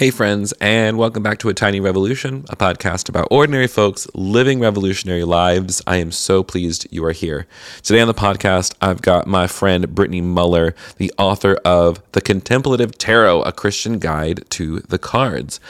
Hey, friends, and welcome back to A Tiny Revolution, a podcast about ordinary folks living revolutionary lives. I am so pleased you are here. Today on the podcast, I've got my friend Brittany Muller, the author of The Contemplative Tarot, a Christian guide to the cards.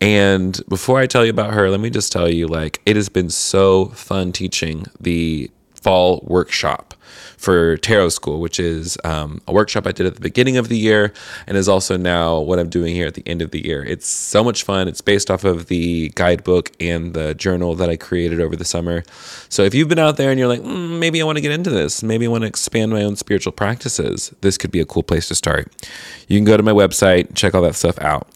And before I tell you about her, let me just tell you like, it has been so fun teaching the fall workshop for Tarot School, which is um, a workshop I did at the beginning of the year and is also now what I'm doing here at the end of the year. It's so much fun. It's based off of the guidebook and the journal that I created over the summer. So if you've been out there and you're like, mm, maybe I want to get into this, maybe I want to expand my own spiritual practices, this could be a cool place to start. You can go to my website, check all that stuff out.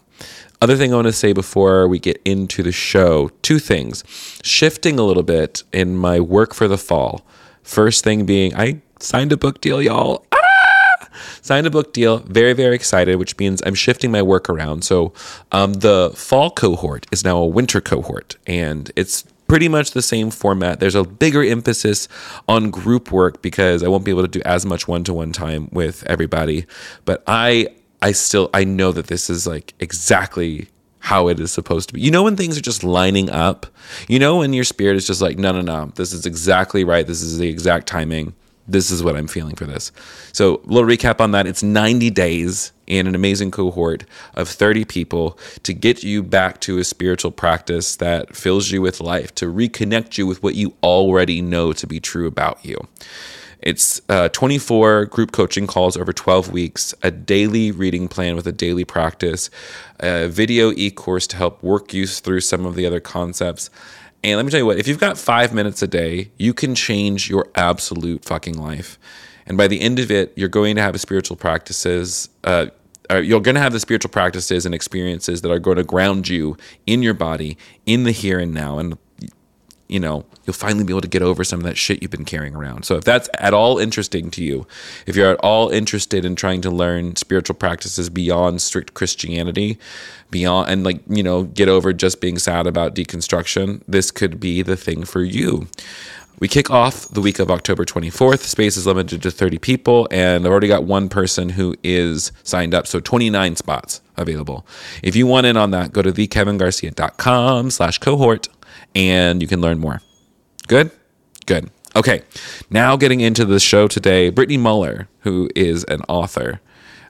Other thing I want to say before we get into the show two things. Shifting a little bit in my work for the fall. First thing being, I signed a book deal, y'all. Ah! Signed a book deal. Very, very excited, which means I'm shifting my work around. So um, the fall cohort is now a winter cohort, and it's pretty much the same format. There's a bigger emphasis on group work because I won't be able to do as much one to one time with everybody. But I, I still, I know that this is like exactly how it is supposed to be. You know, when things are just lining up, you know, when your spirit is just like, no, no, no, this is exactly right. This is the exact timing this is what I'm feeling for this. So, a little recap on that. It's 90 days and an amazing cohort of 30 people to get you back to a spiritual practice that fills you with life, to reconnect you with what you already know to be true about you. It's uh, 24 group coaching calls over 12 weeks, a daily reading plan with a daily practice, a video e course to help work you through some of the other concepts, and let me tell you what, if you've got five minutes a day, you can change your absolute fucking life. And by the end of it, you're going to have spiritual practices. Uh, you're going to have the spiritual practices and experiences that are going to ground you in your body, in the here and now. And you know, you'll finally be able to get over some of that shit you've been carrying around. So if that's at all interesting to you, if you're at all interested in trying to learn spiritual practices beyond strict Christianity, beyond and like, you know, get over just being sad about deconstruction, this could be the thing for you. We kick off the week of October 24th. Space is limited to 30 people, and I've already got one person who is signed up, so 29 spots available. If you want in on that, go to thekevingarcia.com slash cohort and you can learn more. Good? Good. Okay, now getting into the show today, Brittany Muller, who is an author.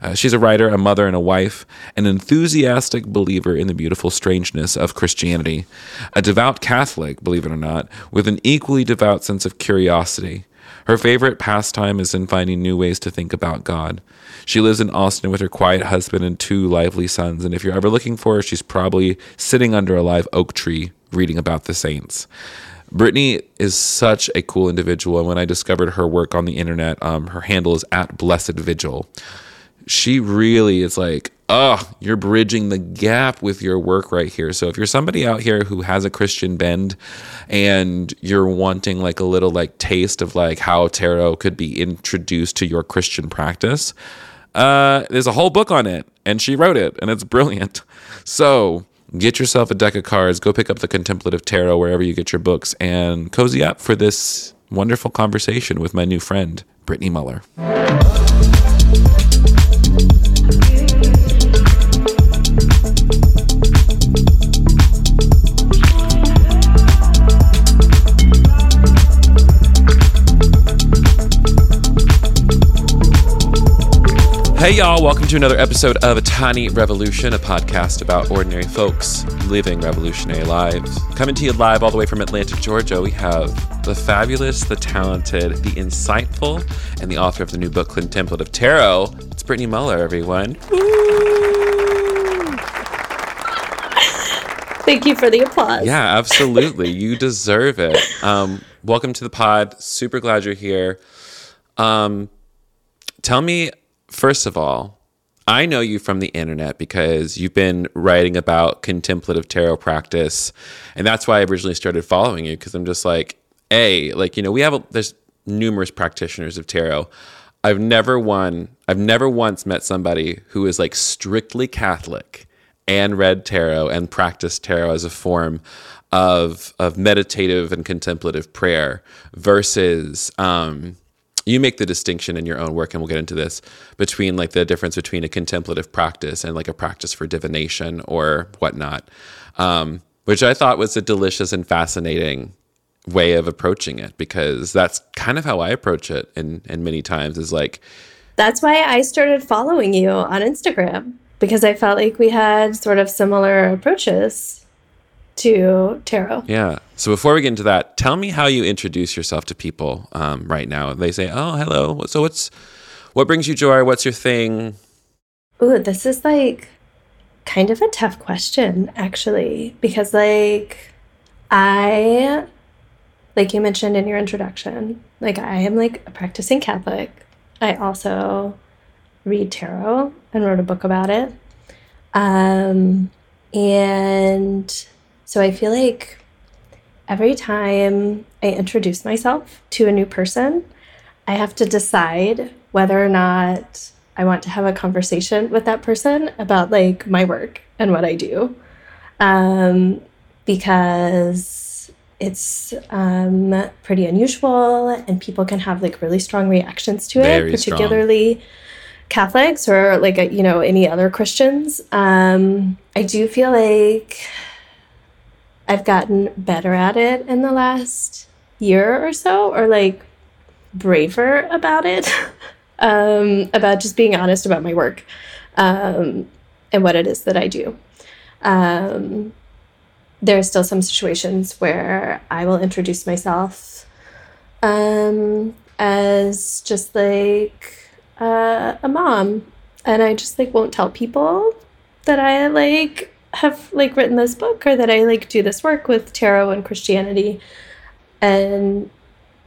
Uh, she's a writer, a mother, and a wife, an enthusiastic believer in the beautiful strangeness of Christianity, a devout Catholic, believe it or not, with an equally devout sense of curiosity. Her favorite pastime is in finding new ways to think about God. She lives in Austin with her quiet husband and two lively sons, and if you're ever looking for her, she's probably sitting under a live oak tree reading about the saints. Brittany is such a cool individual, and when I discovered her work on the internet, um, her handle is at Blessed Vigil. She really is like, oh, you're bridging the gap with your work right here. So if you're somebody out here who has a Christian bend and you're wanting like a little like taste of like how tarot could be introduced to your Christian practice, uh, there's a whole book on it, and she wrote it, and it's brilliant. So get yourself a deck of cards, go pick up the Contemplative Tarot wherever you get your books, and cozy up for this wonderful conversation with my new friend, Brittany Muller. Hey, y'all, welcome to another episode of A Tiny Revolution, a podcast about ordinary folks living revolutionary lives. Coming to you live all the way from Atlanta, Georgia, we have the fabulous, the talented, the insightful, and the author of the new book, Contemplative of Tarot. It's Brittany Muller, everyone. Thank you for the applause. Yeah, absolutely. you deserve it. Um, welcome to the pod. Super glad you're here. Um, tell me first of all, I know you from the internet because you've been writing about contemplative tarot practice, and that's why I originally started following you because I'm just like, a like you know we have a, there's numerous practitioners of tarot. I've never one I've never once met somebody who is like strictly Catholic and read tarot and practiced tarot as a form of of meditative and contemplative prayer versus um, you make the distinction in your own work, and we'll get into this between like the difference between a contemplative practice and like a practice for divination or whatnot, um, which I thought was a delicious and fascinating way of approaching it because that's kind of how I approach it. And and many times is like that's why I started following you on Instagram because I felt like we had sort of similar approaches to tarot. Yeah. So before we get into that, tell me how you introduce yourself to people um, right now. They say, "Oh, hello." So what's what brings you joy? What's your thing? Ooh, this is like kind of a tough question actually because like I like you mentioned in your introduction, like I am like a practicing Catholic. I also read tarot and wrote a book about it. Um, and so I feel like every time I introduce myself to a new person, I have to decide whether or not I want to have a conversation with that person about like my work and what I do. Um, because it's um, pretty unusual and people can have like really strong reactions to Very it, particularly strong. Catholics or like, you know, any other Christians. Um, I do feel like I've gotten better at it in the last year or so, or like braver about it, um, about just being honest about my work um, and what it is that I do. Um, there are still some situations where I will introduce myself um, as just like uh, a mom, and I just like won't tell people that I like have like written this book or that I like do this work with tarot and Christianity. And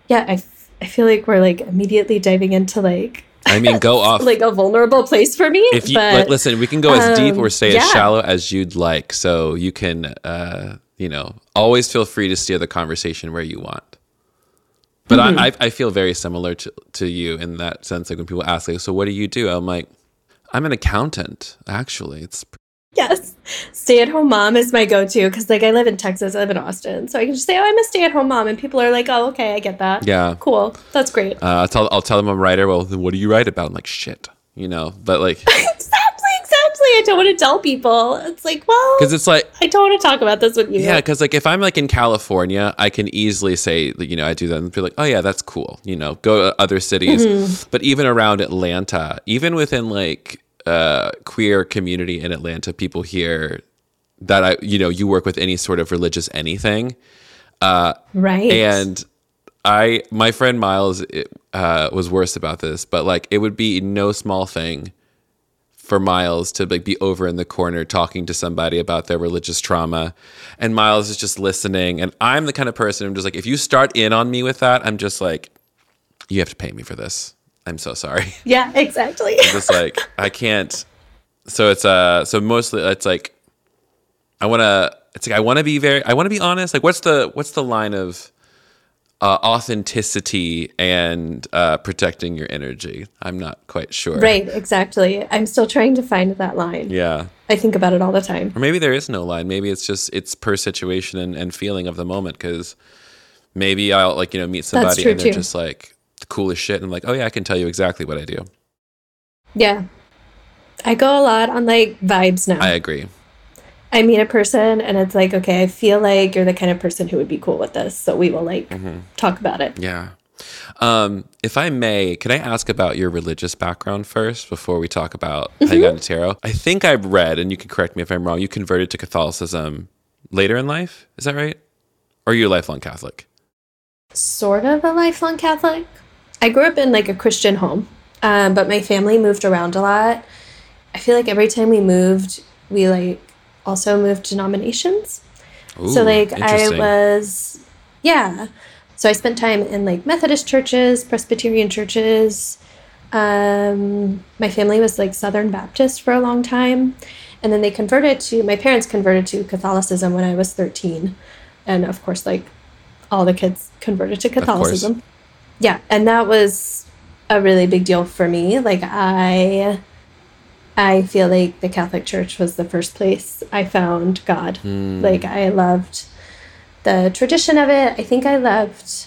yeah, I, f- I feel like we're like immediately diving into like I mean, go off like a vulnerable place for me. If you but, like, listen, we can go as um, deep or stay yeah. as shallow as you'd like. So you can, uh, you know, always feel free to steer the conversation where you want. But mm-hmm. I, I feel very similar to, to you in that sense. Like when people ask, like, so what do you do? I'm like, I'm an accountant. Actually, it's yes. Stay at home mom is my go to because, like, I live in Texas, I live in Austin. So I can just say, oh, I'm a stay at home mom. And people are like, oh, okay, I get that. Yeah. Cool. That's great. Uh, I'll, tell, I'll tell them I'm a writer. Well, then what do you write about? I'm like, shit, you know, but like. exactly, exactly. I don't want to tell people. It's like, well. Because it's like. I don't want to talk about this with you. Yeah, because, like, if I'm, like, in California, I can easily say, you know, I do that and be like, oh, yeah, that's cool. You know, go to other cities. Mm-hmm. But even around Atlanta, even within, like, uh, queer community in Atlanta, people here that I, you know, you work with any sort of religious anything. Uh, right. And I, my friend Miles uh, was worse about this, but like it would be no small thing for Miles to like be over in the corner talking to somebody about their religious trauma, and Miles is just listening. And I'm the kind of person I'm just like, if you start in on me with that, I'm just like, you have to pay me for this. I'm so sorry. Yeah, exactly. I'm just like I can't. So it's uh so mostly it's like I want to it's like I want to be very I want to be honest. Like what's the what's the line of uh, authenticity and uh, protecting your energy? I'm not quite sure. Right, exactly. I'm still trying to find that line. Yeah. I think about it all the time. Or maybe there is no line. Maybe it's just it's per situation and, and feeling of the moment because maybe I'll like you know meet somebody and they're too. just like the coolest shit. And I'm like, oh yeah, I can tell you exactly what I do. Yeah. I go a lot on like vibes now. I agree. I meet a person and it's like, okay, I feel like you're the kind of person who would be cool with this. So we will like mm-hmm. talk about it. Yeah. Um, if I may, can I ask about your religious background first before we talk about mm-hmm. how you got into tarot? I think I've read, and you can correct me if I'm wrong, you converted to Catholicism later in life. Is that right? Or are you a lifelong Catholic? Sort of a lifelong Catholic. I grew up in like a Christian home, um, but my family moved around a lot. I feel like every time we moved, we like also moved denominations. Ooh, so like I was, yeah. So I spent time in like Methodist churches, Presbyterian churches. Um, my family was like Southern Baptist for a long time, and then they converted to my parents converted to Catholicism when I was thirteen, and of course like all the kids converted to Catholicism yeah, and that was a really big deal for me. Like I I feel like the Catholic Church was the first place I found God. Mm. Like I loved the tradition of it. I think I loved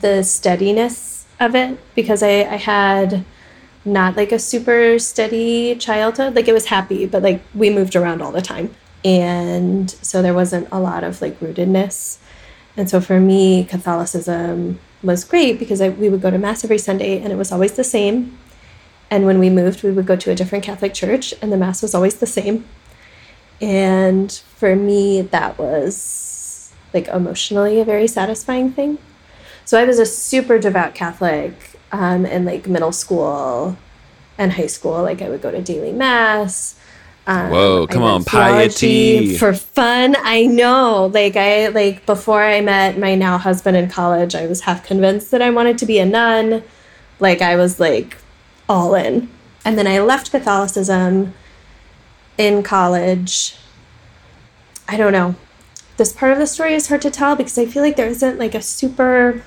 the steadiness of it because I, I had not like a super steady childhood. Like it was happy, but like we moved around all the time. And so there wasn't a lot of like rootedness. And so for me, Catholicism was great because I, we would go to Mass every Sunday and it was always the same. And when we moved, we would go to a different Catholic church and the Mass was always the same. And for me, that was like emotionally a very satisfying thing. So I was a super devout Catholic um, in like middle school and high school. Like I would go to daily mass. Um, Whoa, come on, piety for fun. I know. Like I like before I met my now husband in college, I was half convinced that I wanted to be a nun. Like I was like all in. And then I left Catholicism in college. I don't know. This part of the story is hard to tell because I feel like there isn't like a super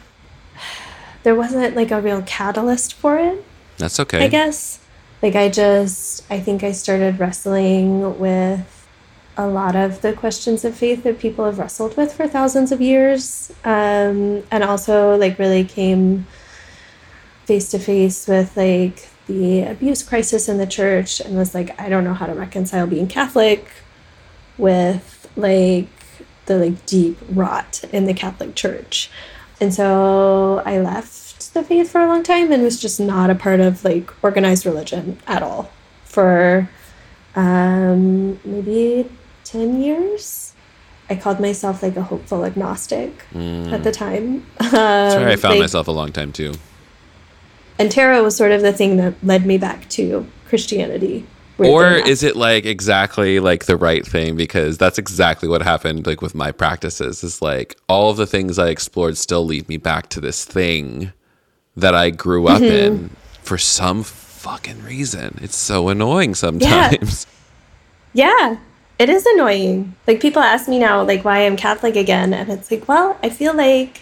there wasn't like a real catalyst for it. That's okay. I guess. Like I just I think I started wrestling with a lot of the questions of faith that people have wrestled with for thousands of years. Um, and also like really came face to face with like the abuse crisis in the church and was like, I don't know how to reconcile being Catholic with like the like deep rot in the Catholic Church. And so I left the faith for a long time and was just not a part of like organized religion at all for um, maybe 10 years. I called myself like a hopeful agnostic mm. at the time. Um, That's where I found like, myself a long time too. And tarot was sort of the thing that led me back to Christianity or is it like exactly like the right thing because that's exactly what happened like with my practices is like all of the things i explored still lead me back to this thing that i grew up mm-hmm. in for some fucking reason it's so annoying sometimes yeah. yeah it is annoying like people ask me now like why i'm catholic again and it's like well i feel like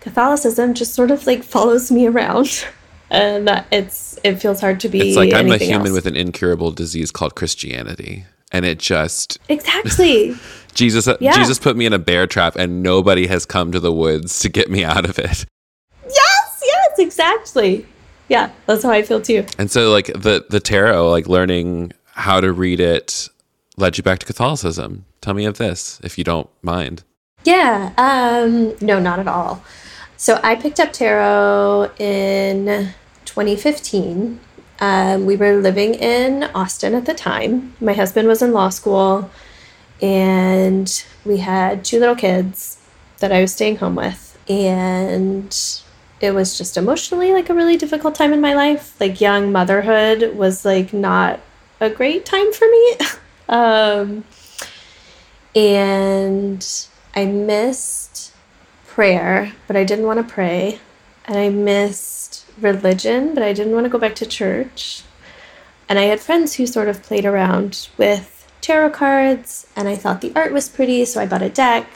catholicism just sort of like follows me around and it's it feels hard to be. It's like I'm a human else. with an incurable disease called Christianity, and it just exactly. Jesus, yeah. Jesus put me in a bear trap, and nobody has come to the woods to get me out of it. Yes, yes, exactly. Yeah, that's how I feel too. And so, like the the tarot, like learning how to read it, led you back to Catholicism. Tell me of this, if you don't mind. Yeah. Um, no, not at all. So I picked up tarot in 2015. Um, we were living in Austin at the time. My husband was in law school, and we had two little kids that I was staying home with. And it was just emotionally like a really difficult time in my life. Like, young motherhood was like not a great time for me. um, and I missed prayer, but I didn't want to pray. And I missed religion, but I didn't want to go back to church. And I had friends who sort of played around with tarot cards, and I thought the art was pretty, so I bought a deck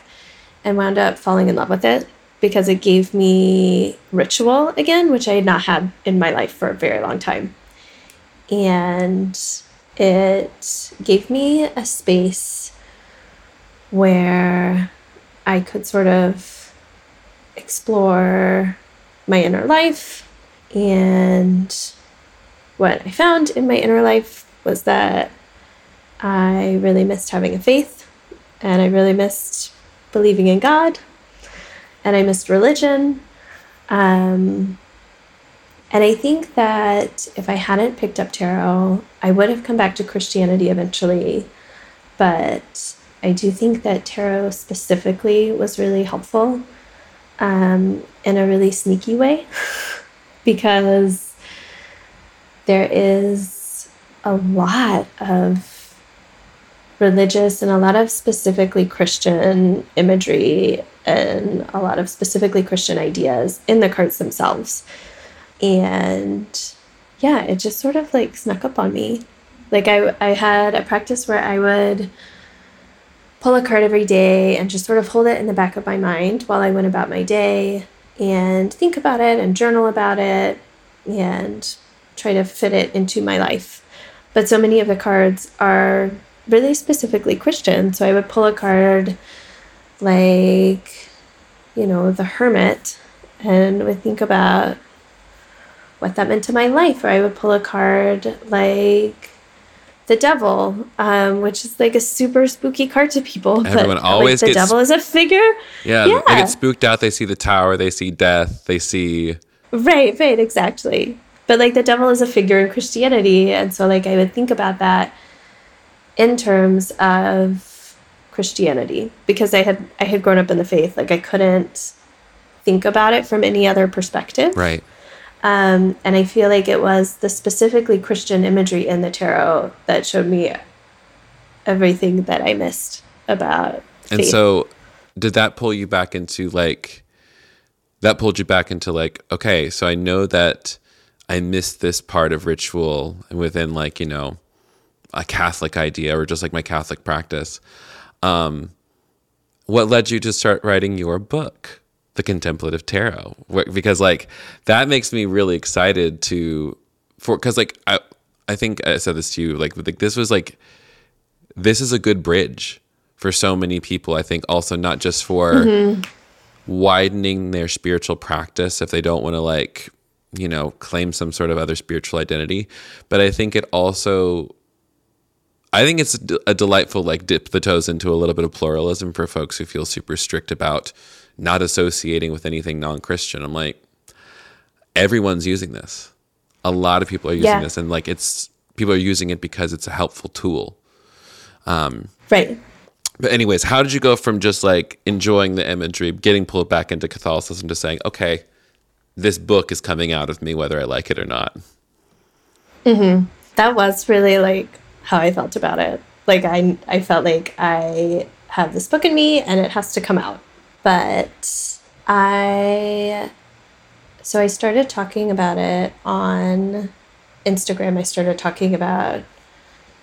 and wound up falling in love with it because it gave me ritual again, which I had not had in my life for a very long time. And it gave me a space where I could sort of explore my inner life. And what I found in my inner life was that I really missed having a faith, and I really missed believing in God, and I missed religion. Um, and I think that if I hadn't picked up tarot, I would have come back to Christianity eventually. But I do think that tarot specifically was really helpful um, in a really sneaky way because there is a lot of religious and a lot of specifically Christian imagery and a lot of specifically Christian ideas in the cards themselves. And yeah, it just sort of like snuck up on me. Like I, I had a practice where I would pull a card every day and just sort of hold it in the back of my mind while I went about my day and think about it and journal about it and try to fit it into my life. But so many of the cards are really specifically Christian. So I would pull a card like, you know, the hermit and would think about what that meant to my life, or I would pull a card like the devil, um, which is like a super spooky card to people. Everyone but, always like, the gets- devil is a figure. Yeah, Yeah. they get spooked out. They see the tower. They see death. They see. Right, right, exactly. But like the devil is a figure in Christianity, and so like I would think about that in terms of Christianity because I had I had grown up in the faith. Like I couldn't think about it from any other perspective. Right. Um, and I feel like it was the specifically Christian imagery in the tarot that showed me everything that I missed about And so, did that pull you back into like? That pulled you back into like, okay, so I know that I missed this part of ritual within like you know a Catholic idea or just like my Catholic practice. Um, what led you to start writing your book, The Contemplative Tarot? Because like that makes me really excited to for because like I I think I said this to you like like this was like this is a good bridge for so many people. I think also not just for widening their spiritual practice if they don't want to like you know claim some sort of other spiritual identity, but I think it also I think it's a delightful like dip the toes into a little bit of pluralism for folks who feel super strict about not associating with anything non-Christian. I'm like everyone's using this. A lot of people are using Yeah. this and like it's people are using it because it's a helpful tool. Um, right. But anyways, how did you go from just like enjoying the imagery, getting pulled back into Catholicism to saying, okay, this book is coming out of me whether I like it or not? Mm-hmm. that was really like how I felt about it. Like I I felt like I have this book in me and it has to come out. But I so I started talking about it on Instagram. I started talking about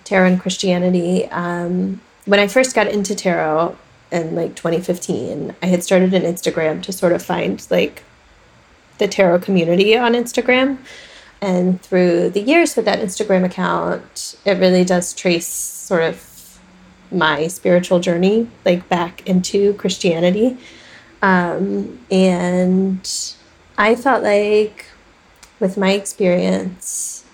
tarot and Christianity. Um, when I first got into tarot in like 2015, I had started an Instagram to sort of find like the tarot community on Instagram. And through the years with that Instagram account, it really does trace sort of my spiritual journey, like back into Christianity. Um, and I felt like, with my experience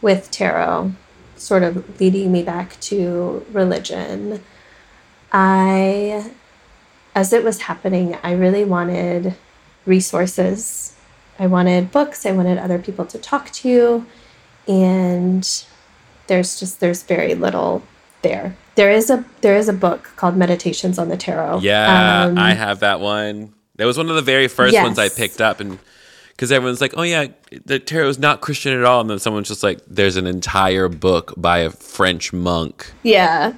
with tarot, sort of leading me back to religion, I, as it was happening, I really wanted resources. I wanted books, I wanted other people to talk to, and there's just there's very little there. There is a there is a book called Meditations on the Tarot. Yeah, Um, I have that one. That was one of the very first ones I picked up, and because everyone's like, "Oh yeah, the tarot is not Christian at all," and then someone's just like, "There's an entire book by a French monk. Yeah,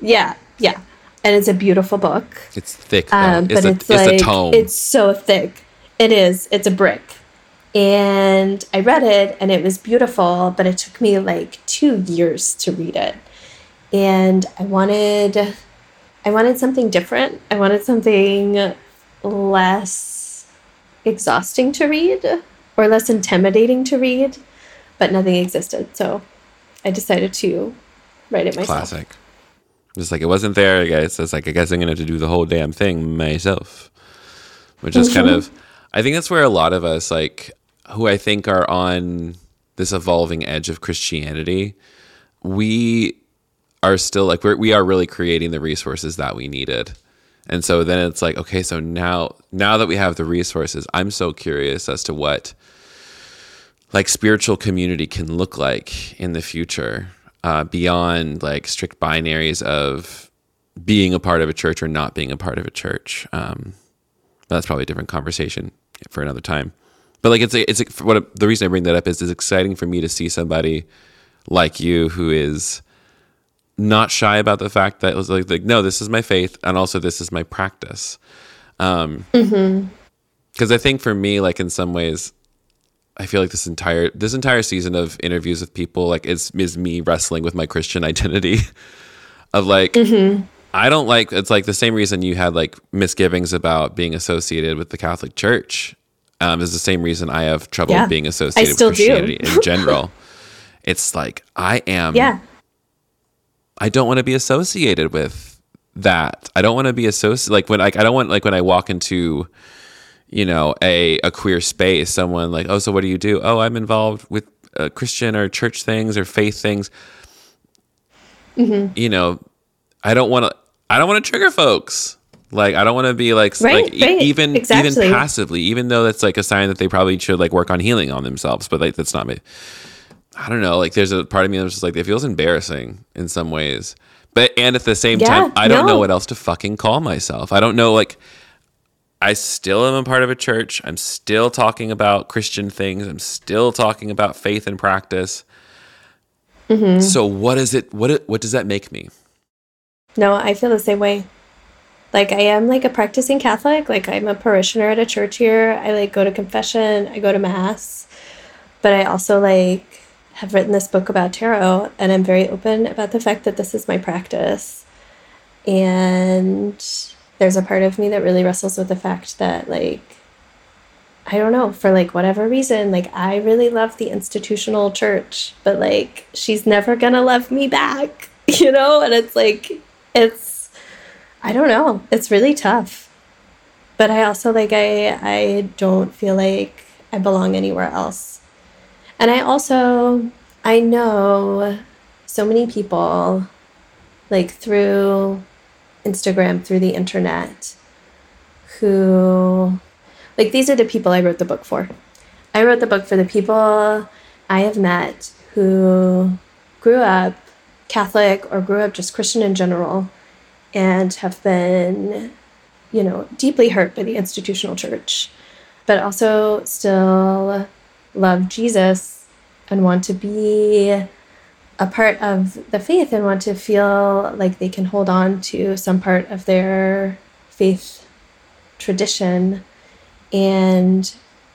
yeah, yeah, and it's a beautiful book. It's thick. Um, it's but a, it's, it's like a tome. it's so thick. It is. It's a brick. And I read it, and it was beautiful. But it took me like two years to read it, and I wanted, I wanted something different. I wanted something less exhausting to read or less intimidating to read, but nothing existed. So I decided to write it myself. classic. Just like it wasn't there, I guess. It's like I guess I'm gonna have to do the whole damn thing myself, which is kind mm-hmm. of. I think that's where a lot of us, like, who I think are on this evolving edge of Christianity, we are still like we're, we are really creating the resources that we needed. And so then it's like, okay, so now now that we have the resources, I'm so curious as to what like spiritual community can look like in the future uh, beyond like strict binaries of being a part of a church or not being a part of a church. Um, that's probably a different conversation for another time. But like it's a, it's a, what the reason I bring that up is it's exciting for me to see somebody like you who is not shy about the fact that it was like, like no, this is my faith and also this is my practice. Um, because I think for me, like in some ways, I feel like this entire this entire season of interviews with people like is is me wrestling with my Christian identity of like I don't like it's like the same reason you had like misgivings about being associated with the Catholic Church um, is the same reason I have trouble Yeah. being associated with. Christianity in general. it's like I am Yeah. I don't want to be associated with that. I don't want to be associated like when like I don't want like when I walk into you know, a a queer space, someone like, oh, so what do you do? Oh, I'm involved with uh, Christian or church things or faith things. You know, I don't want to. I don't want to trigger folks. Like I don't want to be like Right, like right, even exactly. even passively, even though that's like a sign that they probably should like work on healing on themselves. But like that's not me. I don't know. Like there's a part of me that's just like it feels embarrassing in some ways. But and at the same Yeah, time, I don't know what else to fucking call myself. I don't know like I still am a part of a church. I'm still talking about Christian things. I'm still talking about faith and practice. Mm-hmm. So what is it what it, what does that make me? No, I feel the same way. Like I am like a practicing Catholic. Like I'm a parishioner at a church here. I like go to confession. I go to mass. But I also like have written this book about tarot and I'm very open about the fact that this is my practice. And there's a part of me that really wrestles with the fact that like I don't know, for like whatever reason, like I really love the institutional church, but like she's never gonna love me back, you know? And it's like, it's, I don't know, it's really tough. But I also like, I, I don't feel like I belong anywhere else. And I also, I know so many people, like through Instagram, through the internet, who like these are the people I wrote the book for. I wrote the book for the people I have met who grew up Catholic or grew up just Christian in general and have been, you know, deeply hurt by the institutional church, but also still love Jesus and want to be a part of the faith and want to feel like they can hold on to some part of their faith tradition. And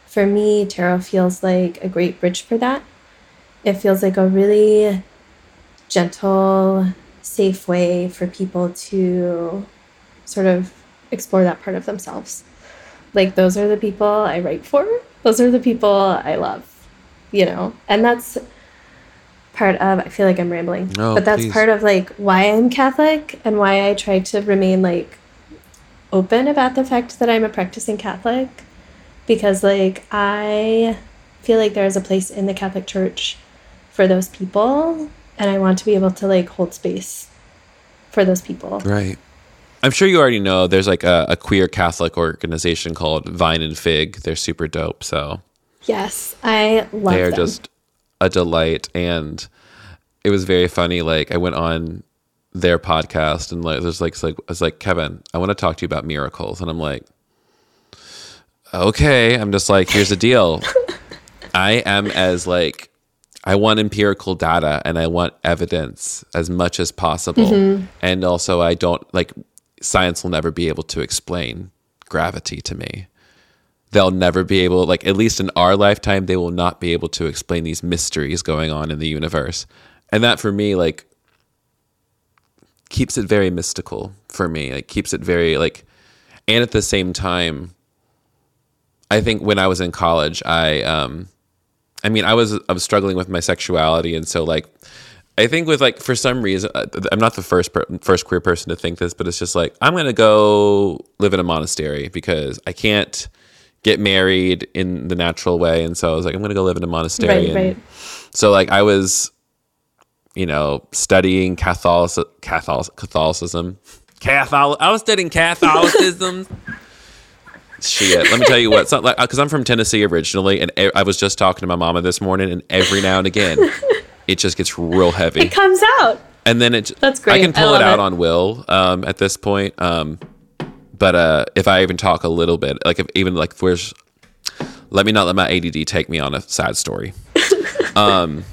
for me, tarot feels like a great bridge for that. It feels like a really gentle, safe way for people to sort of explore that part of themselves. Like, those are the people I write for, those are the people I love, you know? And that's part of, I feel like I'm rambling, No, but that's please. part of like why I'm Catholic and why I try to remain like open about the fact that I'm a practicing Catholic because like I feel like there is a place in the Catholic Church for those people and I want to be able to like hold space for those people. Right. I'm sure you already know there's like a, a queer Catholic organization called Vine and Fig. They're super dope. So Yes, I love they are them. just a delight. And it was very funny. Like I went on their podcast and like there's like, like I was like, Kevin, I want to talk to you about miracles. And I'm like, okay. I'm just like, here's the deal. I am as like I want empirical data and I want evidence as much as possible. And also I don't like science will never be able to explain gravity to me. They'll never be able like at least in our lifetime they will not be able to explain these mysteries going on in the universe. And that for me like keeps it very mystical for me. Like keeps it very like and at the same time I think when I was in college I um I mean, I was I was struggling with my sexuality, and so like, I think with like for some reason, uh, I'm not the first per- first queer person to think this, but it's just like I'm gonna go live in a monastery because I can't get married in the natural way, and so I was like, I'm gonna go live in a monastery. Right, right. So like, I was, you know, studying Catholic Catholic Catholicism. Catholic. I was studying Catholicism. Shit. Let me tell you what. It's not like because I'm from Tennessee originally, and I was just talking to my mama this morning, and every now and again, it just gets real heavy, It comes out. and then it. That's great. I can I pull it out it. on Will um, at this point, um, but uh, if I even talk a little bit, like if even like if where's, let me not let my ADD take me on a sad story. um,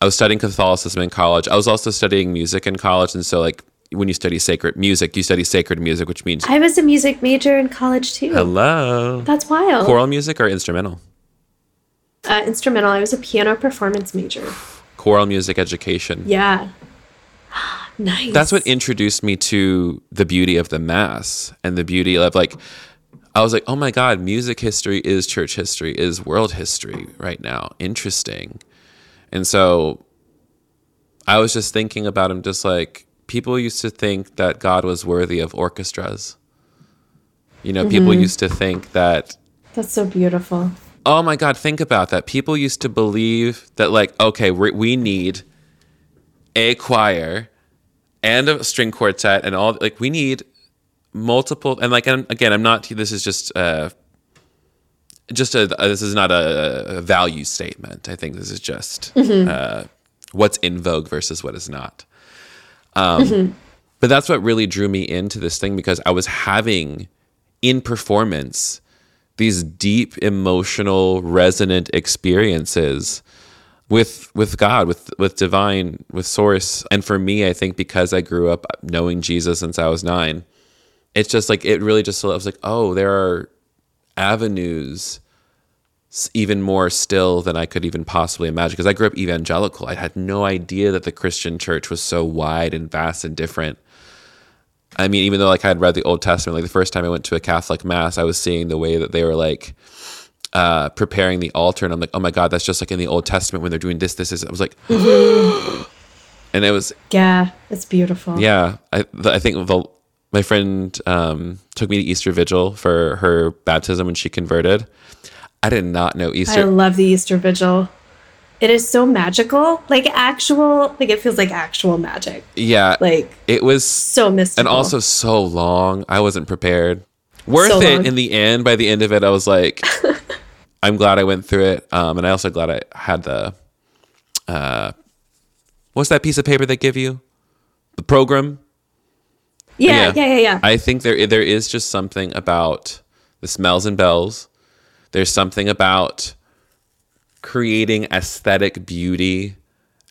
I was studying Catholicism in college. I was also studying music in college, and so like when you study sacred music, you study sacred music, which means I was a music major in college too. hello. That's wild. Choral music or instrumental? Uh, instrumental. I was a piano performance major. Choral music education. Yeah. nice. That's what introduced me to the beauty of the mass and the beauty of like I was like, "Oh my god, music history is church history, is world history right now. Interesting." And so I was just thinking about him just like people used to think that God was worthy of orchestras. You know, people used to think that That's so beautiful. Oh my God, think about that. People used to believe that, like, okay, we we need a choir and a string quartet and all, like, we need multiple, and like, and again, I'm not, this is just, uh, just a, this is not a, a value statement. I think this is just uh, what's in vogue versus what is not. Um, But that's what really drew me into this thing because I was having in performance these deep emotional resonant experiences with with God with with divine with source. And for me I think because I grew up knowing Jesus since I was 9 it's just like it really just I was like oh there are avenues even more still than I could even possibly imagine because I grew up evangelical I had no idea that the Christian church was so wide and vast and different I mean, even though like I had read the Old Testament, like the first time I went to a Catholic mass, I was seeing the way that they were like uh, preparing the altar, and I'm like, oh my god, that's just like in the Old Testament when they're doing this, this, this. I was like, and it was Yeah, it's beautiful. yeah. I I think the my friend um, took me to Easter Vigil for her baptism when she converted. I did not know Easter. I love the Easter Vigil. It is so magical. Like actual, like it feels like actual magic. yeah, Like it was so mystical. and also so long. I wasn't prepared. Worth So it long. in the end. By the end of it, I was like, I'm glad I went through it. Um, and I also glad I had the, uh, what's that piece of paper they give you? The program. yeah, yeah, yeah, yeah. I think there there is just something about the smells and bells. There's something about creating aesthetic beauty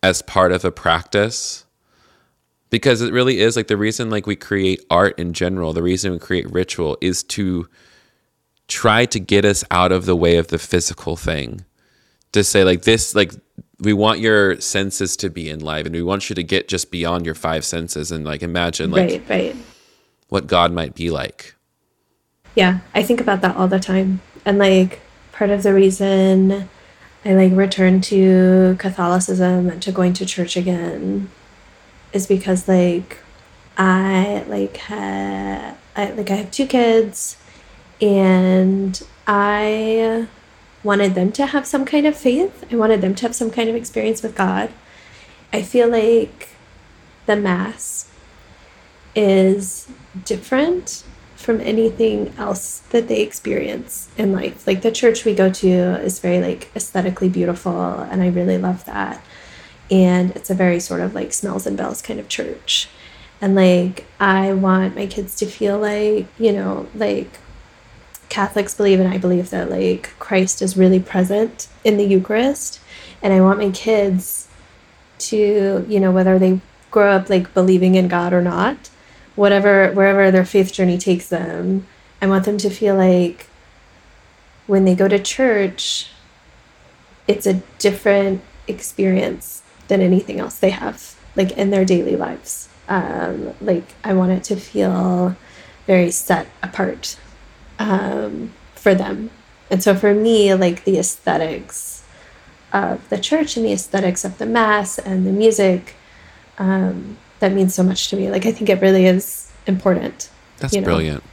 as part of a practice because it really is like the reason like we create art in general the reason we create ritual is to try to get us out of the way of the physical thing to say like this like we want your senses to be enlivened we want you to get just beyond your five senses and like imagine like right, right. what god might be like Yeah, I think about that all the time. And like part of the reason I like returned to Catholicism and to going to church again is because like I like ha I like I have two kids and I wanted them to have some kind of faith. I wanted them to have some kind of experience with God. I feel like the mass is different from anything else that they experience in life. Like the church we go to is very like aesthetically beautiful and I really love that. And it's a very sort of like smells and bells kind of church. And like I want my kids to feel like, you know, like Catholics believe and I believe that like Christ is really present in the Eucharist. And I want my kids to, you know, whether they grow up like believing in God or not, whatever wherever their faith journey takes them, I want them to feel like when they go to church, it's a different experience than anything else they have, like in their daily lives. Um, like I want it to feel very set apart um, for them. And so for me, like the aesthetics of the church and the aesthetics of the mass and the music, um, that means so much to me. Like I think it really is important. That's you know? brilliant.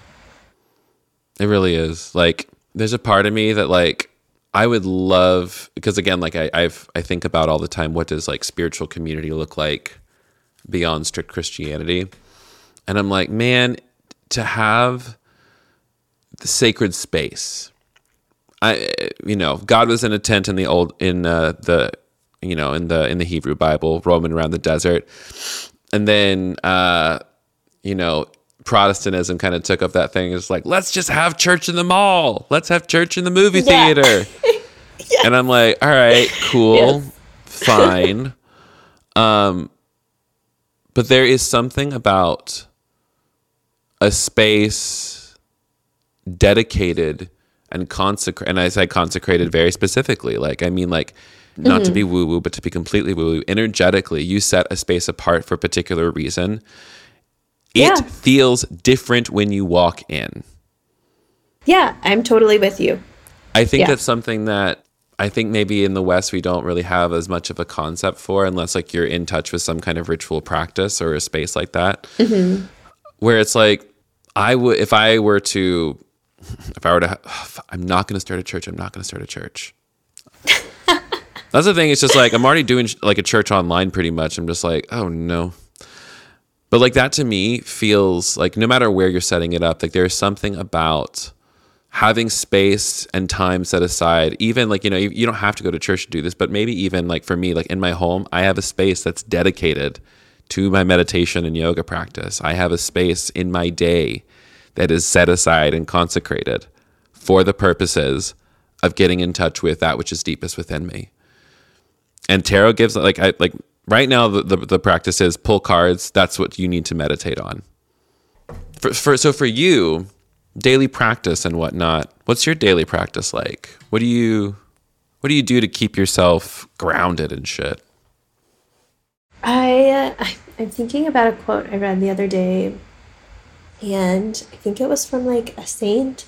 It really is. Like, there's a part of me that like I would love because again, like I I've I think about all the time. What does like spiritual community look like beyond strict Christianity? And I'm like, man, to have the sacred space. I you know, God was in a tent in the old in uh, the you know in the in the Hebrew Bible, roaming around the desert, and then uh, you know Protestantism kind of took up that thing. It's like let's just have church in the mall, let's have church in the movie Yeah. theater, and I'm like, all right, cool, Yes. fine, um, but there is something about a space dedicated and consecrated and i say consecrated very specifically like i mean like not to mm-hmm. be woo woo but to be completely woo woo energetically you set a space apart for a particular reason it Yeah. feels different when you walk in Yeah, I'm totally with you. i think Yeah. that's something that i think maybe in the west we don't really have as much of a concept for unless like you're in touch with some kind of ritual practice or a space like that mm-hmm. where it's like I would if I were to if I were to, I'm not going to start a church. I'm not going to start a church. That's the thing. It's just like I'm already doing like a church online pretty much. I'm just like, oh no. But like that to me feels like no matter where you're setting it up, like there's something about having space and time set aside even like you know you, you, don't have to go to church to do this but maybe even like for me like in my home i have a space that's dedicated to my meditation and yoga practice i have a space in my day that is set aside and consecrated for the purposes of getting in touch with that which is deepest within me and tarot gives like i like right now the, the, the practice is pull cards that's what you need to meditate on for, for so for you daily practice and whatnot. What's your daily practice like? What do you what do you do to keep yourself grounded and shit? I uh, I'm thinking about a quote I read the other day, and I think it was from like a saint,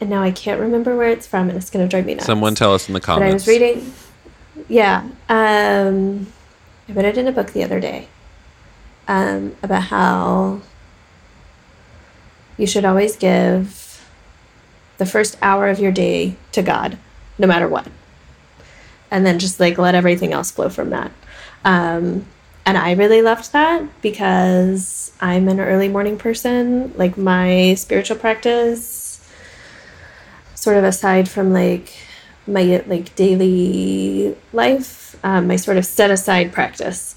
and now I can't remember where it's from, and it's gonna drive me nuts. Someone tell us in the comments. But I was reading, yeah. Um, I read it in a book the other day, um, about how you should always give the first hour of your day to God, no matter what. And then just like let everything else flow from that. Um, and I really loved that because I'm an early morning person. Like my spiritual practice, sort of aside from like my like daily life, um, my sort of set aside practice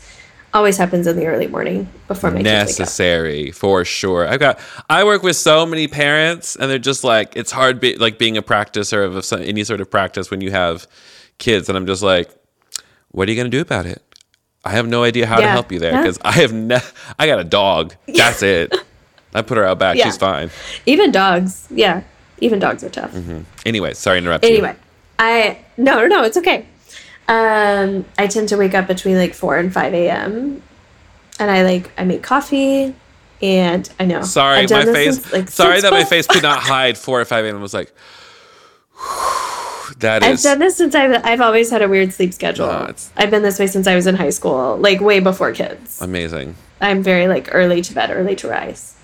always happens in the early morning before my kids. necessary for sure. I've got I work with so many parents, and they're just like it's hard, be, like being a practicer of some, any sort of practice when you have kids, and I'm just like, what are you gonna do about it? I have no idea how yeah. to help you there because yeah. I have ne- I got a dog. That's it. I put her out back. Yeah. She's fine. Even dogs, yeah. Even dogs are tough. Mm-hmm. Anyway, sorry to interrupt anyway, you. I no, no, no, it's okay. Um, I tend to wake up between like 4 and 5 a.m. And I like, I make coffee and I know. Sorry, my face. Since, like, sorry that my face could not hide 4 or 5 a.m. Was like, that is. I've done this since I've, I've always had a weird sleep schedule. No, I've been this way since I was in high school, like way before kids. Amazing. I'm very like early to bed, early to rise.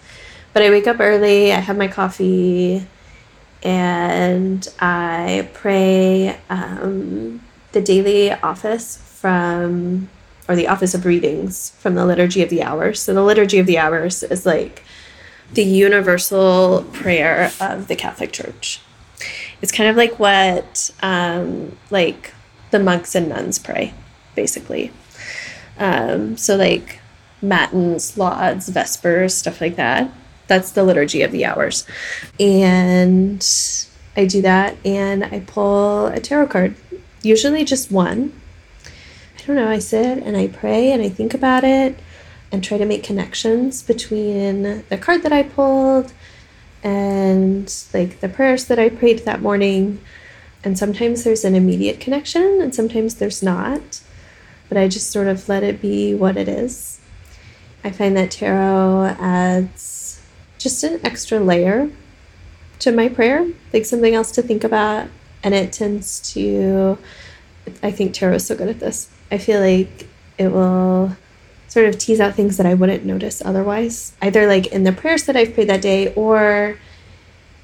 But I wake up early, I have my coffee, and I pray. Um, the daily office from, or the office of readings from the Liturgy of the Hours. So the Liturgy of the Hours is like the universal prayer of the Catholic Church. It's kind of like what, um, like the monks and nuns pray, basically. Um, so like matins, lauds, vespers, stuff like that. That's the liturgy of the hours. And I do that and I pull a tarot card usually just one. I don't know, I sit and I pray and I think about it and try to make connections between the card that I pulled and like the prayers that I prayed that morning. And sometimes there's an immediate connection and sometimes there's not. But I just sort of let it be what it is. I find that tarot adds just an extra layer to my prayer, like something else to think about and it tends to i think tarot is so good at this i feel like it will sort of tease out things that i wouldn't notice otherwise either like in the prayers that i've prayed that day or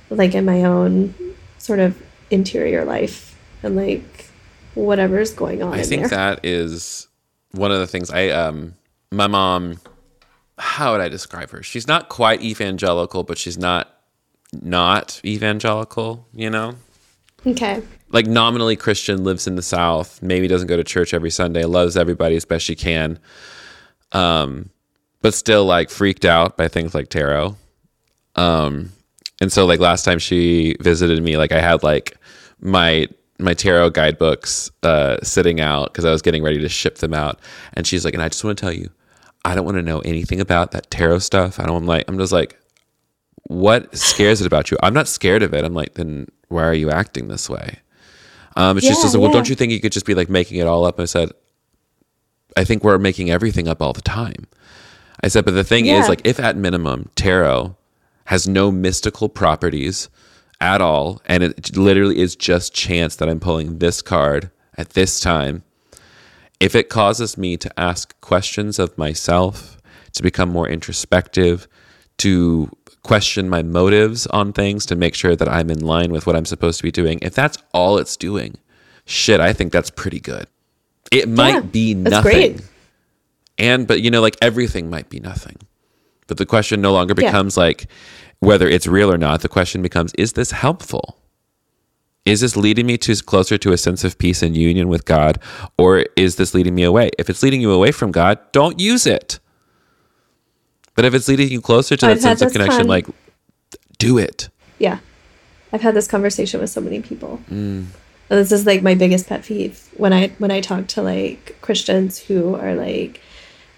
like in my own sort of interior life and like whatever's going on i think there. that is one of the things i um my mom how would i describe her she's not quite evangelical but she's not not evangelical you know Okay. Like nominally Christian, lives in the South, maybe doesn't go to church every Sunday, loves everybody as best she can. Um, but still like freaked out by things like tarot. Um, and so like last time she visited me, like I had like my my tarot guidebooks uh, sitting out because I was getting ready to ship them out, and she's like, and I just want to tell you, I don't want to know anything about that tarot stuff. I don't I'm like I'm just like, what scares it about you? I'm not scared of it. I'm like, then why are you acting this way? Um, it's yeah, just, well, yeah. don't you think you could just be like making it all up? I said, I think we're making everything up all the time. I said, but the thing yeah. is, like, if at minimum tarot has no mystical properties at all, and it literally is just chance that I'm pulling this card at this time, if it causes me to ask questions of myself, to become more introspective, to question my motives on things to make sure that I'm in line with what I'm supposed to be doing, if that's all it's doing, shit, I think that's pretty good. It might Yeah, be nothing. great. And, but you know, like everything might be nothing. But the question no longer Yeah. becomes like whether it's real or not. The question becomes is this helpful? Is this leading me to closer to a sense of peace and union with God, or is this leading me away? If it's leading you away from God, don't use it. But if it's leading you closer to that I've sense of connection, con- like do it. Yeah. I've had this conversation with so many people. Mm. This is like my biggest pet peeve when I when I talk to like Christians who are like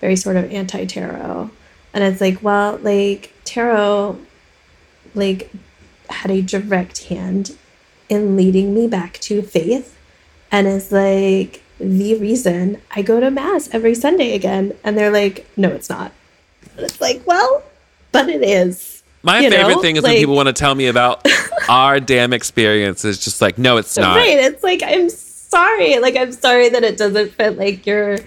very sort of anti tarot. And it's like, well, like tarot like had a direct hand in leading me back to faith and is like the reason I go to mass every Sunday again. And they're like, no, it's not. And it's like, well, but it is. My You favorite know, thing is when people want to tell me about our damn experience. It's just like, no, it's not. Right. It's like I'm sorry. Like I'm sorry that it doesn't fit like your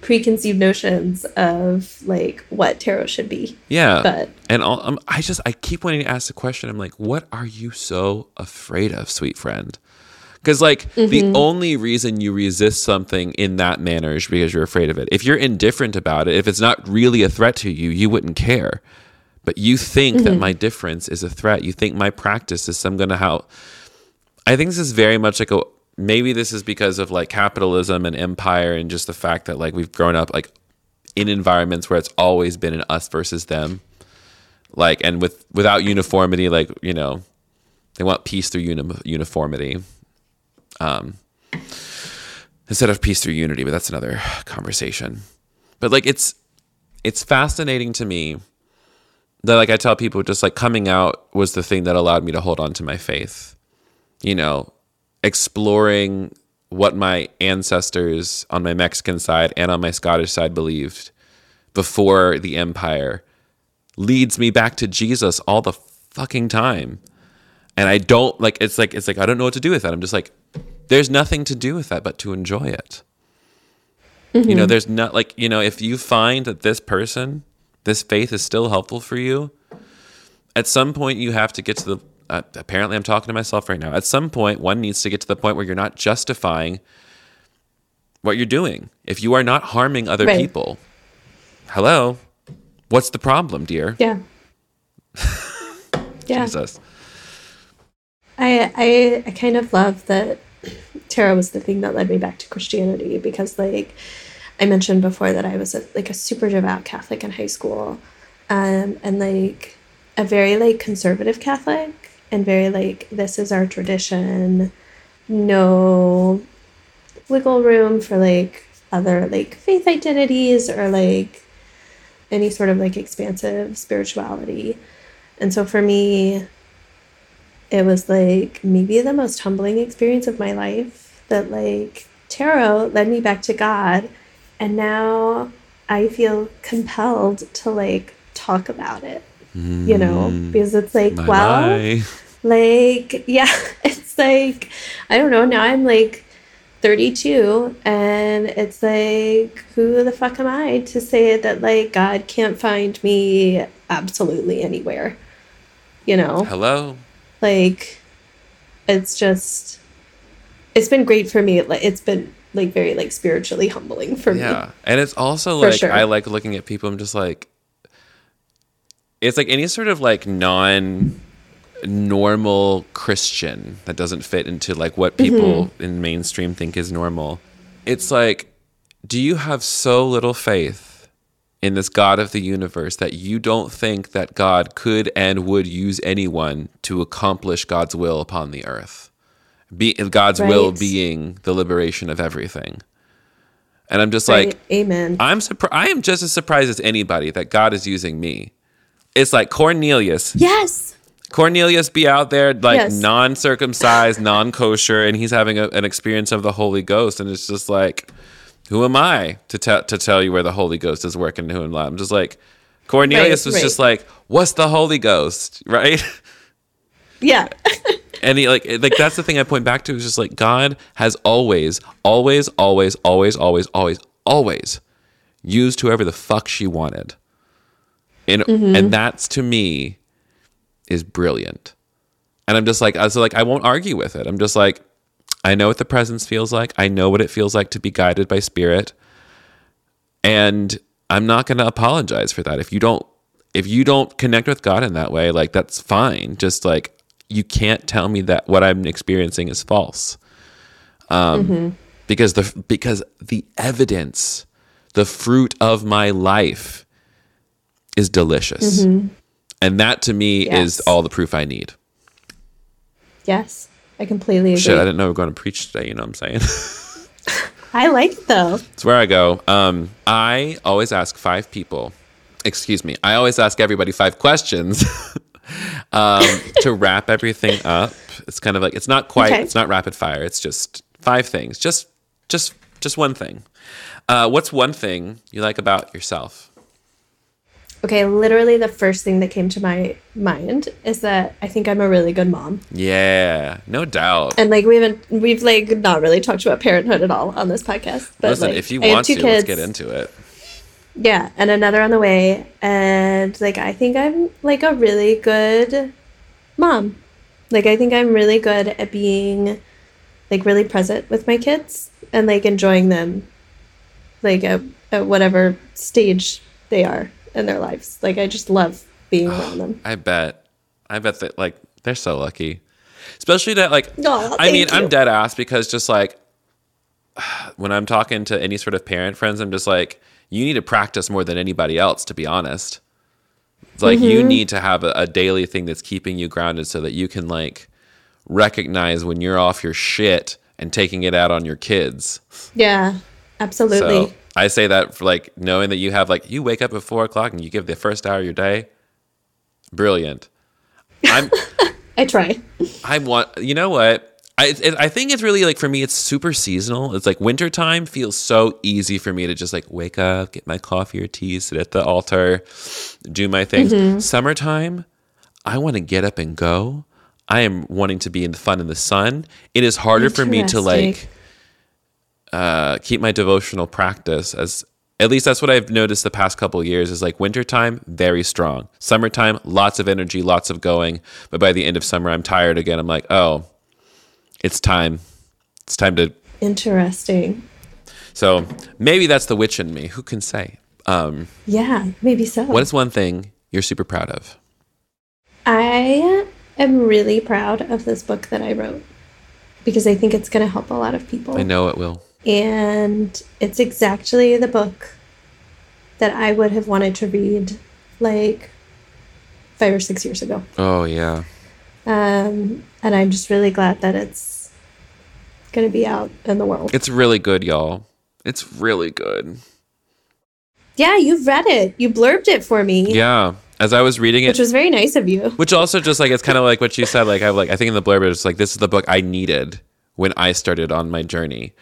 preconceived notions of like what tarot should be. Yeah. But- and all, um, I just I keep wanting to ask the question. I'm like, what are you so afraid of, sweet friend? Because like the Mm-hmm. only reason you resist something in that manner is because you're afraid of it. If you're indifferent about it, if it's not really a threat to you, you wouldn't care. But you think Mm-hmm. that my difference is a threat. You think my practice is some gonna how. I think this is very much like a maybe this is because of like capitalism and empire and just the fact that like we've grown up like in environments where it's always been an us versus them. Like and with without uniformity like you know they want peace through uni- uniformity. Um instead of peace through unity but that's another conversation. But like it's it's fascinating to me that like i tell people just like coming out was the thing that allowed me to hold on to my faith. You know exploring what my ancestors on my mexican side and on my scottish side believed before the empire leads me back to Jesus all the fucking time. And I don't like it's like it's like I don't know what to do with that. I'm just like there's nothing to do with that but to enjoy it. You know, mm-hmm. there's not like, you know, if you find that this person, this faith is still helpful for you, at some point you have to get to the uh, apparently I'm talking to myself right now. At some point one needs to get to the point where you're not justifying what you're doing. If you are not harming other Right. people, hello, what's the problem, dear? Yeah. yeah. Jesus. I, I I kind of love that tarot was the thing that led me back to Christianity because like I mentioned before that I was a, like a super devout Catholic in high school, um, and like a very like conservative Catholic and very like this is our tradition, no wiggle room for like other like faith identities or like any sort of like expansive spirituality. And so for me, it was like maybe the most humbling experience of my life that like tarot led me back to God and now I feel compelled to like talk about it. You know, mm. because it's like, My, well, my. like yeah, it's like I don't know, now I'm like 32 and it's like who the fuck am I to say that like God can't find me absolutely anywhere. You know? Hello. like it's just it's been great for me like it's been like very like spiritually humbling for me Yeah. And it's also like sure. I like looking at people I'm just like it's like any sort of like non normal Christian that doesn't fit into like what people Mm-hmm. in mainstream think is normal. It's like do you have so little faith in this God of the universe that you don't think that God could and would use anyone to accomplish God's will upon the earth? Be God's will being the liberation of everything. And I'm just Right. like amen I'm surprised. I am just as surprised as anybody that God is using me. It's like Cornelius. yes Cornelius be out there like Yes. non-circumcised, non-kosher, and he's having a, an experience of the Holy Ghost, and it's just like, who am I to tell to tell you where the Holy Ghost is working? Who and what? I'm just like, Cornelius Right, was right. just like, what's the Holy Ghost, right? yeah And he like like that's the thing I point back to is just like God has always, always, always, always, always, always, always used whoever the fuck she wanted. And and that's to me is brilliant. And I'm just like, I was like, I won't argue with it. I'm just like, I know what the presence feels like. I know what it feels like to be guided by spirit. And I'm not going to apologize for that. If you don't, if you don't connect with God in that way, like that's fine. Just like you can't tell me that what I'm experiencing is false. Um, because the because the evidence, the fruit of my life, is delicious, and that to me is all the proof I need. Yes, I completely agree. Shit, I didn't know we were going to preach today. You know what I'm saying? I like it though. It's where I go. Um, I always ask five people. Excuse me. I always ask everybody five questions um, to wrap everything up. It's kind of like it's not quite. Okay. It's not rapid fire. It's just five things. Just, just, just one thing. Uh, what's one thing you like about yourself? Okay, literally the first thing that came to my mind is that I think I'm a really good mom. Yeah, no doubt. And like we haven't we've like not really talked about parenthood at all on this podcast. But Listen, like, if you I want to, let's get into it. Yeah, and another on the way. And like I think I'm like a really good mom. Like I think I'm really good at being like really present with my kids and like enjoying them like at, at whatever stage they are in their lives. Like I just love being around them. I bet. I bet that like they're so lucky. Especially that like Aw, I mean, thank I'm dead ass because just like when I'm talking to any sort of parent friends, I'm just like, you need to practice more than anybody else, to be honest. It's like you Mm-hmm. need to have a, a daily thing that's keeping you grounded so that you can like recognize when you're off your shit and taking it out on your kids. Yeah, absolutely. So I say that for like knowing that you have like you wake up at four o'clock and you give the first hour of your day. Brilliant. I'm I try. I want you know what I it, I think it's really like for me it's super seasonal. It's like wintertime feels so easy for me to just like wake up, get my coffee or tea, sit at the altar, do my things. Mm-hmm. Summertime, I want to get up and go. I am wanting to be in the fun in the sun. It is harder for me to like. Uh, keep my devotional practice as at least that's what I've noticed the past couple years is like wintertime, very strong. Summertime, lots of energy, lots of going. But by the end of summer, I'm tired again. I'm like, oh, it's time. It's time to. Interesting. So maybe that's the witch in me. Who can say? Um, Yeah, maybe so. what is one thing you're super proud of? I am really proud of this book that I wrote because I think it's going to help a lot of people. I know it will. And it's exactly the book that I would have wanted to read like five or six years ago. Oh, yeah. Um, and I'm just really glad that it's going to be out in the world. It's really good, y'all. It's really good. yeah, you've read it. You blurbed it for me, Yeah. As I was reading it, which was very nice of you. Which also just like it's kind of like what you said. Like I like I think in the blurb it's like this is the book I needed when I started on my journey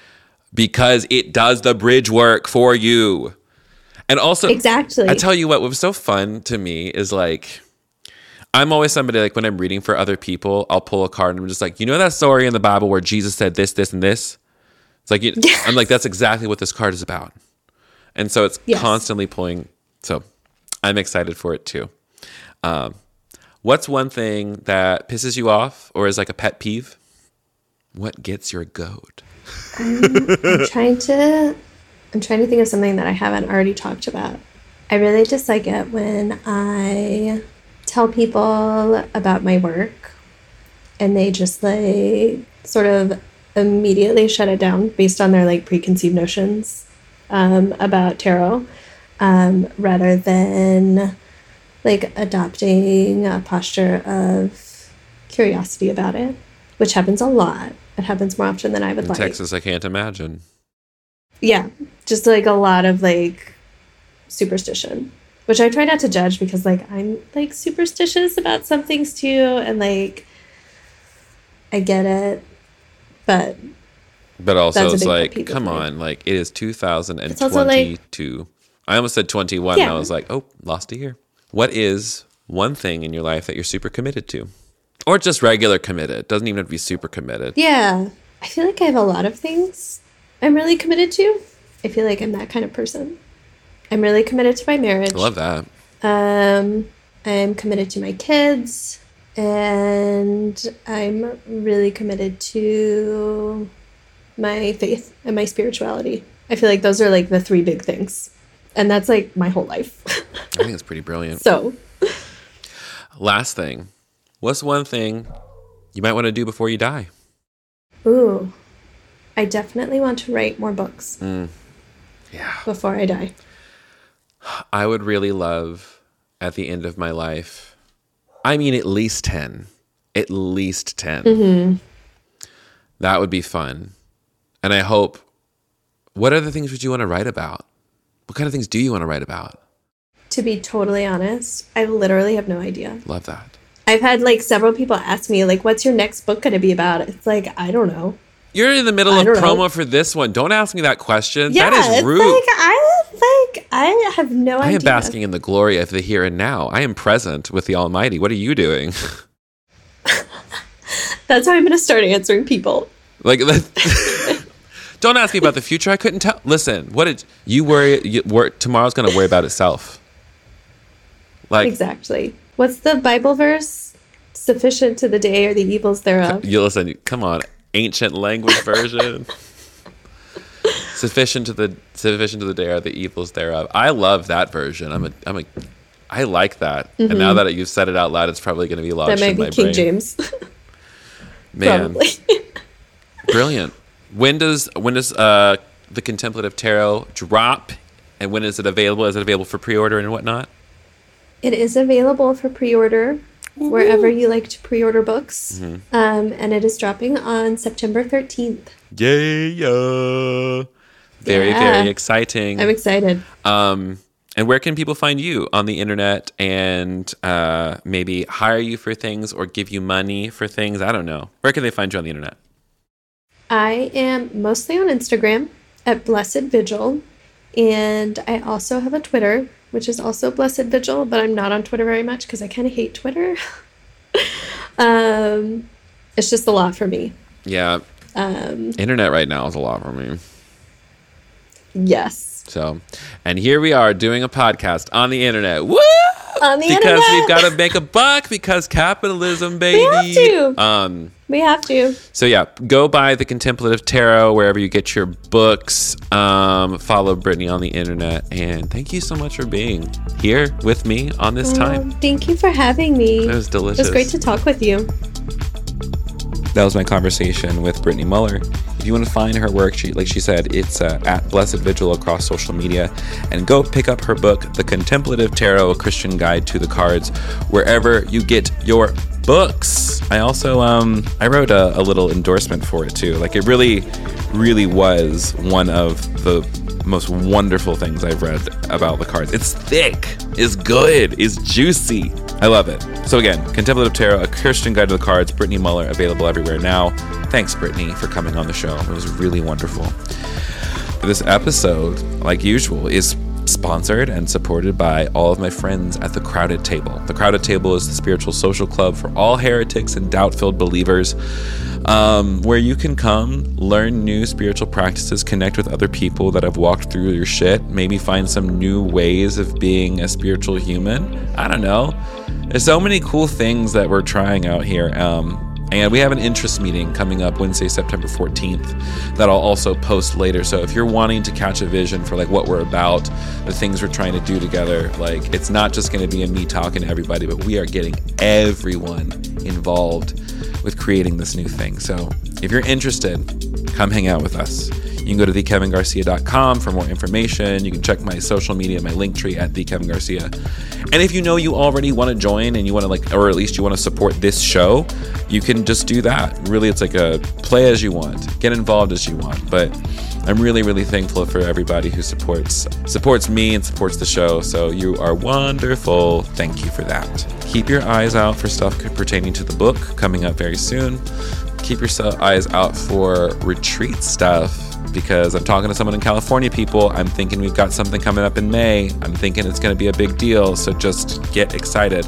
because it does the bridge work for you. And also Exactly. I tell you what, what was so fun to me is like I'm always somebody like when I'm reading for other people, I'll pull a card and I'm just like, you know that story in the Bible where Jesus said this, this, and this? It's like you, I'm like, that's exactly what this card is about. And so it's Yes. constantly pulling. So I'm excited for it too. Um, what's one thing that pisses you off or is like a pet peeve? What gets your goat? I'm trying to I'm trying to think of something that I haven't already talked about. I really dislike it when I tell people about my work and they just like sort of immediately shut it down based on their like preconceived notions um, about tarot um, rather than like adopting a posture of curiosity about it, which happens a lot. It happens more often than I would In like. Texas, I can't imagine. Yeah, just like a lot of like superstition, which I try not to judge because like I'm like superstitious about some things too, and like I get it, but But also, it's like, come on, like it is also, like- 2022. I almost said 21. And I was like, oh, lost a year. What is one thing in your life that you're super committed to? Or just regular committed? Doesn't even have to be super committed. yeah, I feel like I have a lot of things I'm really committed to. I feel like I'm that kind of person. I'm really committed to my marriage. I love that. Um, I'm committed to my kids, and I'm really committed to my faith and my spirituality. I feel like those are like the three big things. And that's like my whole life. I think it's pretty brilliant. so, Last thing. What's one thing you might want to do before you die? ooh, I definitely want to write more books mm. Yeah. before I die. I would really love at the end of my life, I mean, at least 10. At least 10. Mm-hmm. That would be fun. And I hope, what other things would you want to write about? What kind of things do you want to write about? To be totally honest, I literally have no idea. Love that. I've had like several people ask me, like, what's your next book going to be about? It's like, I don't know. You're in the middle I of don't know. promo for this one. Don't ask me that question. Yeah, that is rude. like, I, like, I have no I idea. I am basking in the glory of the here and now. I am present with the Almighty. What are you doing? That's how I'm going to start answering people. Like, don't ask me about the future. I couldn't tell. Listen, what did you worry? You, wor tomorrow's going to worry about itself. Like, Exactly. What's the Bible verse? Sufficient to the day or the evils thereof. you listen. Come on, ancient language version. sufficient to the sufficient to the day are the evils thereof. I love that version. I'm a I'm a I like that. And now that you've said it out loud, it's probably going to be lodged Mm-hmm. In my King brain. James. Man, brilliant. When does when does uh the contemplative tarot drop? And when is it available? Is it available for pre-order and whatnot? It is available for pre-order wherever you like to pre-order books. Mm-hmm. Um, and it is dropping on September 13th. Yay! Yeah. Very Yeah. very exciting. I'm excited. Um, and where can people find you on the internet and uh, maybe hire you for things or give you money for things? I don't know. Where can they find you on the internet? I am mostly on Instagram at Blessed Vigil. And I also have a Twitter, which is also Blessed Vigil, but I'm not on Twitter very much because I kind of hate Twitter. um, it's just a lot for me. Yeah, Um, internet right now is a lot for me. yes. So, and here we are doing a podcast on the internet. Woo! On the because internet. we've got to make a buck because capitalism, baby. We have to. Um. We have to. So yeah, go buy the Contemplative Tarot wherever you get your books. Um, follow Brittany on the internet, and thank you so much for being here with me on this time. Thank you for having me. It was delicious. It was great to talk with you. That was my conversation with Brittany Muller. If you want to find her work, she, like she said, it's uh, at Blessed Vigil across social media. And go pick up her book, The Contemplative Tarot, A Christian Guide to the Cards, wherever you get your books. I also, um, I wrote a, a little endorsement for it too. Like it really, really was one of the most wonderful things I've read about the cards. It's thick, it's good, it's juicy. I love it. So again, Contemplative Tarot, a Christian guide to the cards, Brittany Muller, available everywhere now. Thanks, Brittany, for coming on the show. It was really wonderful. This episode, like usual, is sponsored and supported by all of my friends at the Crowded Table. The Crowded Table is the spiritual social club for all heretics and doubt filled believers, um, where you can come, learn new spiritual practices, connect with other people that have walked through your shit, maybe find some new ways of being a spiritual human. I don't know. There's so many cool things that we're trying out here. Um, and we have an interest meeting coming up Wednesday, September 14th that I'll also post later. So if you're wanting to catch a vision for like what we're about, the things we're trying to do together, like it's not just going to be a me talking to everybody, but we are getting everyone involved with creating this new thing. So if you're interested, come hang out with us. You can go to thekevingarcia.com for more information. You can check my social media, my link tree at thekevingarcia. And if you know you already want to join and you want to like, or at least you want to support this show, you can just do that. Really, it's like a play as you want, get involved as you want. But I'm really, really thankful for everybody who supports supports me and supports the show. So you are wonderful. Thank you for that. Keep your eyes out for stuff pertaining to the book coming up very soon. Keep your eyes out for retreat stuff because I'm talking to someone in California, people. I'm thinking we've got something coming up in May. I'm thinking it's going to be a big deal. So just get excited.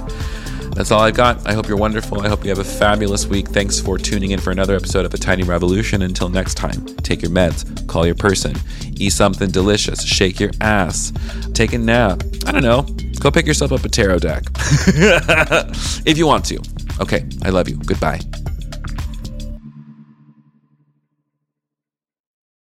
That's all I've got. I hope you're wonderful. I hope you have a fabulous week. Thanks for tuning in for another episode of A Tiny Revolution. Until next time, take your meds, call your person, eat something delicious, shake your ass, take a nap. I don't know. Go pick yourself up a tarot deck if you want to. Okay, I love you. Goodbye.